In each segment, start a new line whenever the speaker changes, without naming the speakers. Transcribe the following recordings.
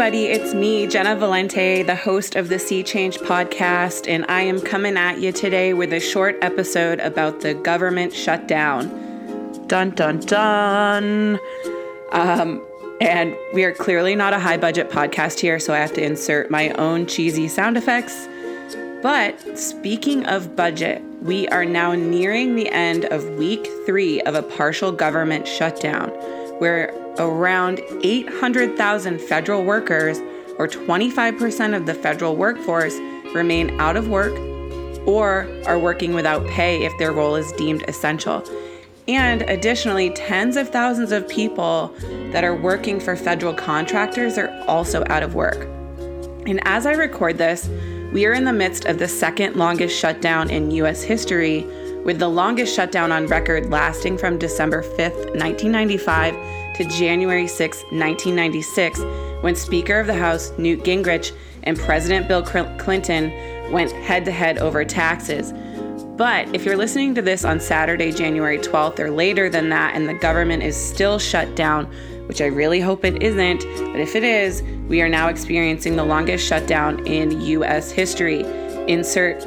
everybody. It's me, Jenna Valente, the host of the Sea Change podcast, and I am coming at you today with a short episode about the government shutdown. Dun dun dun. Um, and we are clearly not a high budget podcast here, so I have to insert my own cheesy sound effects. But speaking of budget, we are now nearing the end of week three of a partial government shutdown, where around 800,000 federal workers, or 25% of the federal workforce, remain out of work or are working without pay if their role is deemed essential. And additionally, tens of thousands of people that are working for federal contractors are also out of work. And as I record this, we are in the midst of the second longest shutdown in US history, with the longest shutdown on record lasting from December 5th, 1995 to January 6, 1996, when Speaker of the House Newt Gingrich and President Bill Clinton went head to head over taxes. But if you're listening to this on Saturday, January 12th, or later than that, and the government is still shut down, which I really hope it isn't, but if it is, we are now experiencing the longest shutdown in US history. Insert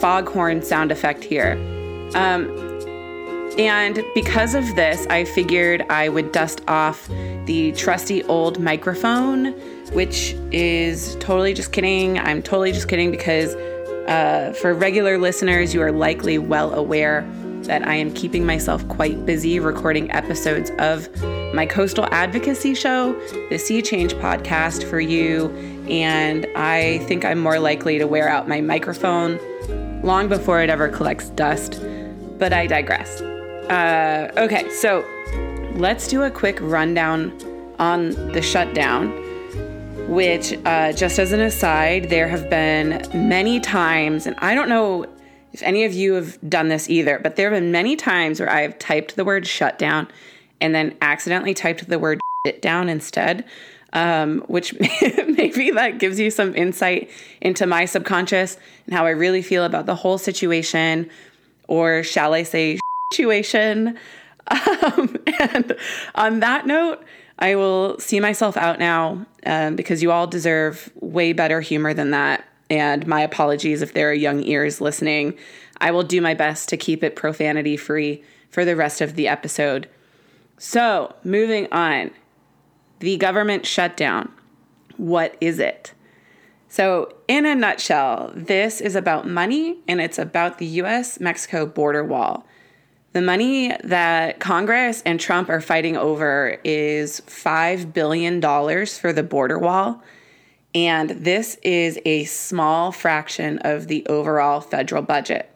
foghorn sound effect here. Um, and because of this, I figured I would dust off the trusty old microphone, which is totally just kidding. I'm totally just kidding because uh, for regular listeners, you are likely well aware that I am keeping myself quite busy recording episodes of my coastal advocacy show, the Sea Change podcast for you. And I think I'm more likely to wear out my microphone long before it ever collects dust. But I digress. Uh, okay, so let's do a quick rundown on the shutdown. Which, uh, just as an aside, there have been many times, and I don't know if any of you have done this either, but there have been many times where I've typed the word shutdown and then accidentally typed the word it down instead. Um, which maybe that gives you some insight into my subconscious and how I really feel about the whole situation, or shall I say, situation. Um, and on that note, I will see myself out now um, because you all deserve way better humor than that. And my apologies if there are young ears listening. I will do my best to keep it profanity free for the rest of the episode. So, moving on, the government shutdown. What is it? So, in a nutshell, this is about money and it's about the US Mexico border wall. The money that Congress and Trump are fighting over is $5 billion for the border wall. And this is a small fraction of the overall federal budget.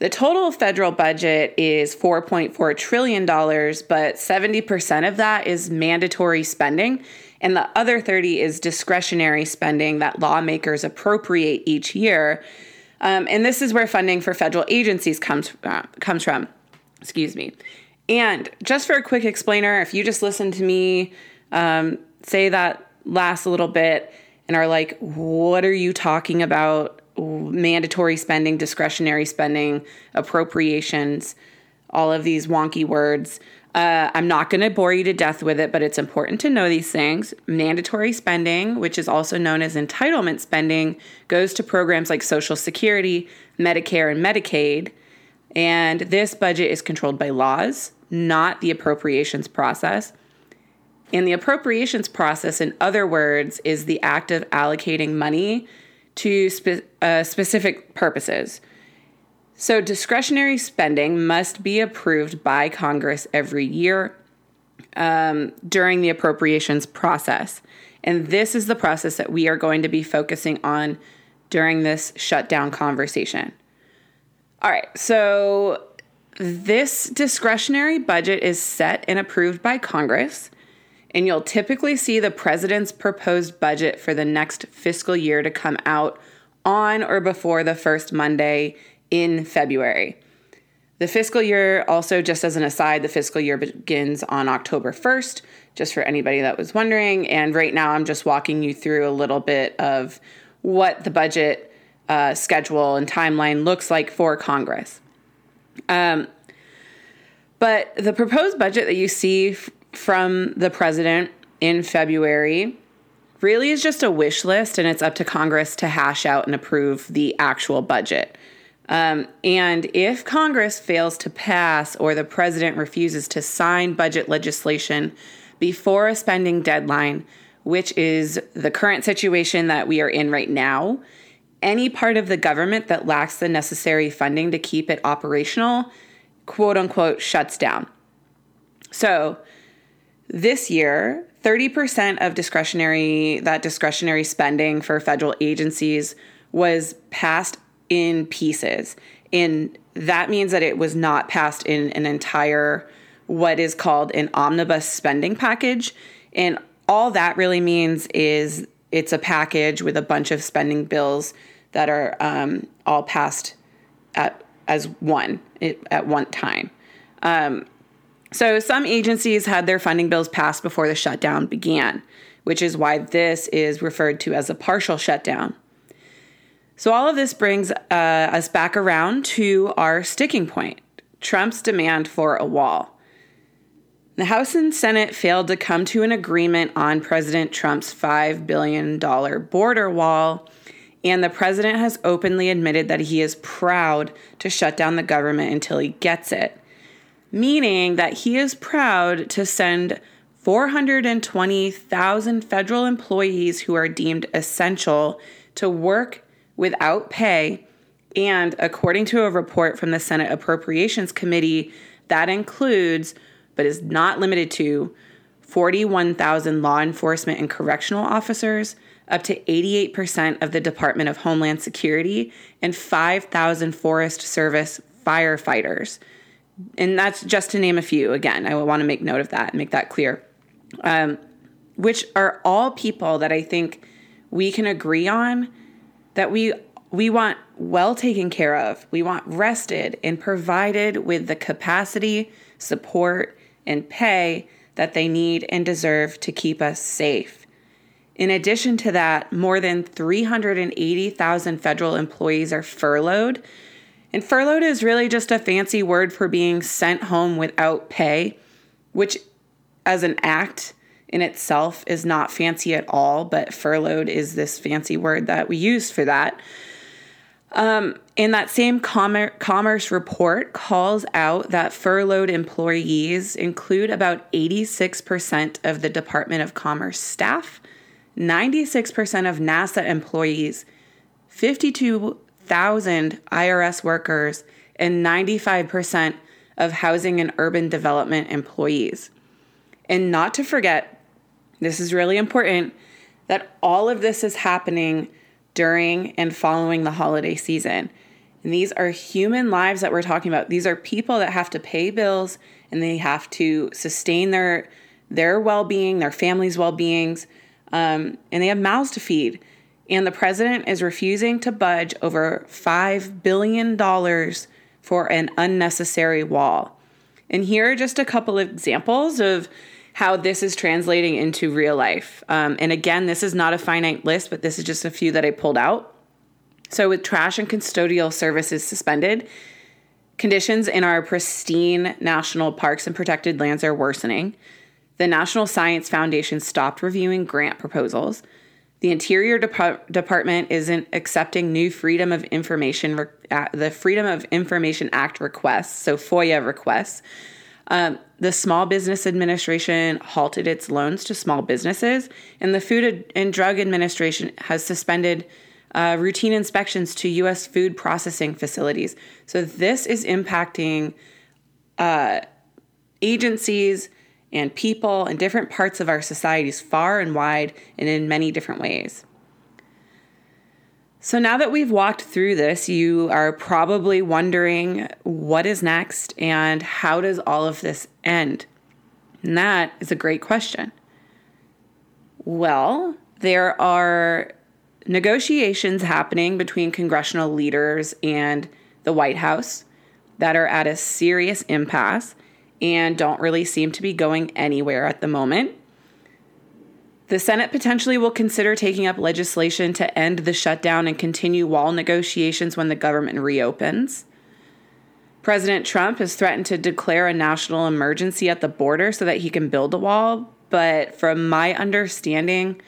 The total federal budget is $4.4 trillion, but 70% of that is mandatory spending, and the other 30 is discretionary spending that lawmakers appropriate each year um, and this is where funding for federal agencies comes uh, comes from. Excuse me. And just for a quick explainer, if you just listen to me um, say that last little bit and are like, "What are you talking about? Mandatory spending, discretionary spending, appropriations." All of these wonky words. Uh, I'm not going to bore you to death with it, but it's important to know these things. Mandatory spending, which is also known as entitlement spending, goes to programs like Social Security, Medicare, and Medicaid. And this budget is controlled by laws, not the appropriations process. And the appropriations process, in other words, is the act of allocating money to spe- uh, specific purposes. So, discretionary spending must be approved by Congress every year um, during the appropriations process. And this is the process that we are going to be focusing on during this shutdown conversation. All right, so this discretionary budget is set and approved by Congress, and you'll typically see the president's proposed budget for the next fiscal year to come out on or before the first Monday in February. The fiscal year, also, just as an aside, the fiscal year begins on October 1st, just for anybody that was wondering. And right now, I'm just walking you through a little bit of what the budget uh, schedule and timeline looks like for Congress. Um, but the proposed budget that you see f- from the president in February really is just a wish list, and it's up to Congress to hash out and approve the actual budget. Um, and if Congress fails to pass or the president refuses to sign budget legislation before a spending deadline, which is the current situation that we are in right now, any part of the government that lacks the necessary funding to keep it operational, quote unquote, shuts down. So this year, 30% of discretionary that discretionary spending for federal agencies was passed in pieces. And that means that it was not passed in an entire what is called an omnibus spending package. And all that really means is it's a package with a bunch of spending bills that are um, all passed at as one at one time. Um, so some agencies had their funding bills passed before the shutdown began, which is why this is referred to as a partial shutdown. So all of this brings uh, us back around to our sticking point Trump's demand for a wall. The House and Senate failed to come to an agreement on President Trump's $5 billion border wall, and the president has openly admitted that he is proud to shut down the government until he gets it meaning that he is proud to send 420,000 federal employees who are deemed essential to work without pay. And according to a report from the Senate Appropriations Committee, that includes, but is not limited to, 41,000 law enforcement and correctional officers, up to 88% of the Department of Homeland Security, and 5,000 Forest Service firefighters and that's just to name a few. Again, I want to make note of that and make that clear. Um, which are all people that I think we can agree on that we we want well taken care of. We want rested and provided with the capacity, support, and pay that they need and deserve to keep us safe. In addition to that, more than 380,000 federal employees are furloughed and furloughed is really just a fancy word for being sent home without pay, which, as an act in itself, is not fancy at all, but furloughed is this fancy word that we use for that. Um, that same com- commerce report calls out that furloughed employees include about 86% of the Department of Commerce staff, 96% of NASA employees, 52,000 IRS workers and 95% of housing and urban development employees. And not to forget, this is really important, that all of this is happening during and following the holiday season. And these are human lives that we're talking about. These are people that have to pay bills and they have to sustain their their well-being, their families' well-beings, um, and they have mouths to feed and the president is refusing to budge over $5 billion for an unnecessary wall. And here are just a couple of examples of how this is translating into real life. Um, and again, this is not a finite list, but this is just a few that I pulled out. So, with trash and custodial services suspended, conditions in our pristine national parks and protected lands are worsening. The National Science Foundation stopped reviewing grant proposals. The Interior Dep- Department isn't accepting new Freedom of Information, re- uh, the Freedom of Information Act requests, so FOIA requests. Um, the Small Business Administration halted its loans to small businesses, and the Food and Drug Administration has suspended uh, routine inspections to U.S. food processing facilities. So this is impacting uh, agencies and people in different parts of our societies far and wide and in many different ways. So, now that we've walked through this, you are probably wondering what is next and how does all of this end? And that is a great question. Well, there are negotiations happening between congressional leaders and the White House that are at a serious impasse and don't really seem to be going anywhere at the moment. The Senate potentially will consider taking up legislation to end the shutdown and continue wall negotiations when the government reopens. President Trump has threatened to declare a national emergency at the border so that he can build a wall, but from my understanding,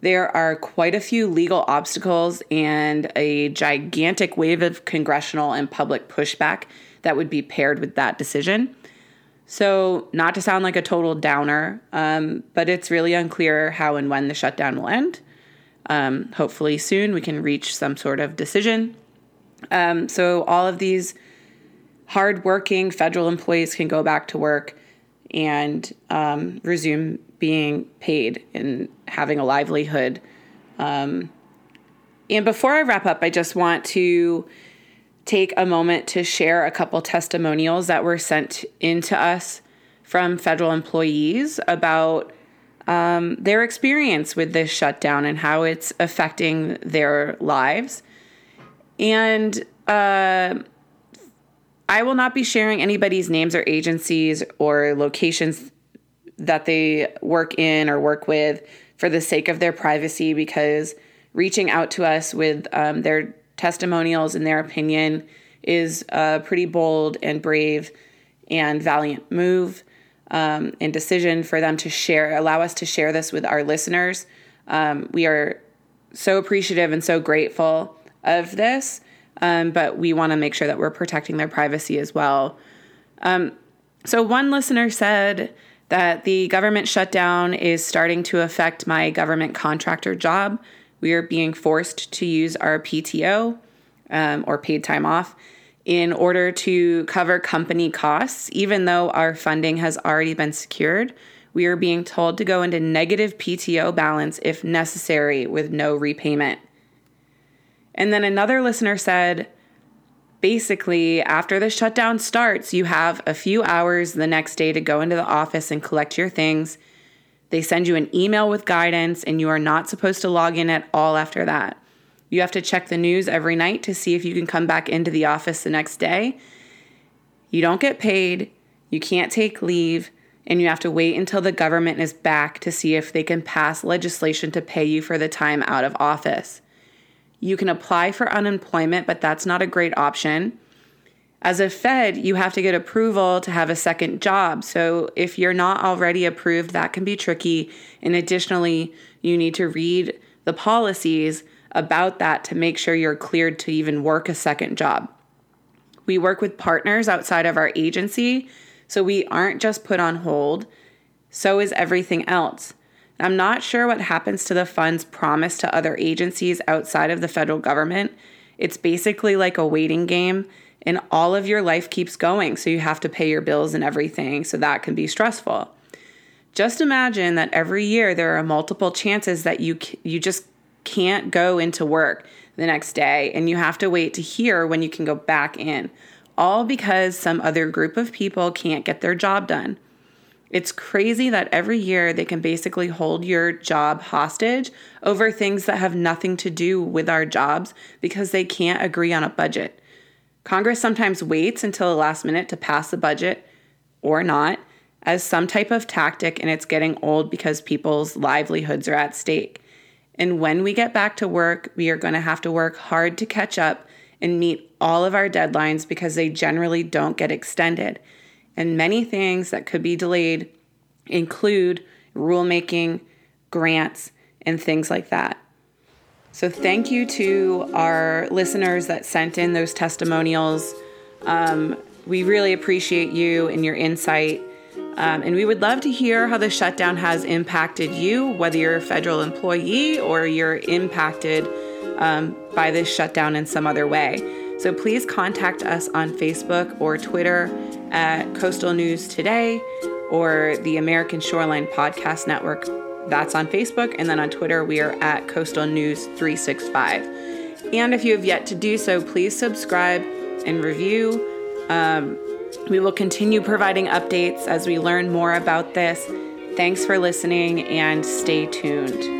there are quite a few legal obstacles and a gigantic wave of congressional and public pushback that would be paired with that decision. So, not to sound like a total downer, um, but it's really unclear how and when the shutdown will end. Um, hopefully, soon we can reach some sort of decision. Um, so, all of these hardworking federal employees can go back to work and um, resume being paid and having a livelihood. Um, and before I wrap up, I just want to take a moment to share a couple testimonials that were sent in to us from federal employees about um, their experience with this shutdown and how it's affecting their lives. And uh, I will not be sharing anybody's names or agencies or locations that they work in or work with for the sake of their privacy because reaching out to us with um, their testimonials in their opinion is a pretty bold and brave and valiant move um, and decision for them to share, allow us to share this with our listeners. Um, we are so appreciative and so grateful of this, um, but we want to make sure that we're protecting their privacy as well. Um, so, one listener said that the government shutdown is starting to affect my government contractor job we are being forced to use our PTO um, or paid time off in order to cover company costs, even though our funding has already been secured. We are being told to go into negative PTO balance if necessary with no repayment. And then another listener said, basically, after the shutdown starts, you have a few hours the next day to go into the office and collect your things they send you an email with guidance, and you are not supposed to log in at all after that. You have to check the news every night to see if you can come back into the office the next day. You don't get paid, you can't take leave, and you have to wait until the government is back to see if they can pass legislation to pay you for the time out of office. You can apply for unemployment, but that's not a great option as a Fed, you have to get approval to have a second job. So if you're not already approved, that can be tricky. And additionally, you need to read the policies about that to make sure you're cleared to even work a second job. We work with partners outside of our agency, so we aren't just put on hold. So is everything else. I'm not sure what happens to the funds promised to other agencies outside of the federal government. It's basically like a waiting game and all of your life keeps going. So you have to pay your bills and everything. So that can be stressful. Just imagine that every year there are multiple chances that you you just can't go into work the next day and you have to wait to hear when you can go back in. All because some other group of people can't get their job done. It's crazy that every year they can basically hold your job hostage over things that have nothing to do with our jobs because they can't agree on a budget. Congress sometimes waits until the last minute to pass the budget or not as some type of tactic, and it's getting old because people's livelihoods are at stake. And when we get back to work, we are going to have to work hard to catch up and meet all of our deadlines because they generally don't get extended. And many things that could be delayed include rulemaking, grants, and things like that. So, thank you to our listeners that sent in those testimonials. Um, we really appreciate you and your insight. Um, and we would love to hear how the shutdown has impacted you, whether you're a federal employee or you're impacted um, by this shutdown in some other way. So please contact us on Facebook or Twitter at Coastal News Today or the American Shoreline Podcast Network that's on Facebook. And then on Twitter, we are at Coastal News 365. And if you have yet to do so, please subscribe and review. Um, we will continue providing updates as we learn more about this. Thanks for listening and stay tuned.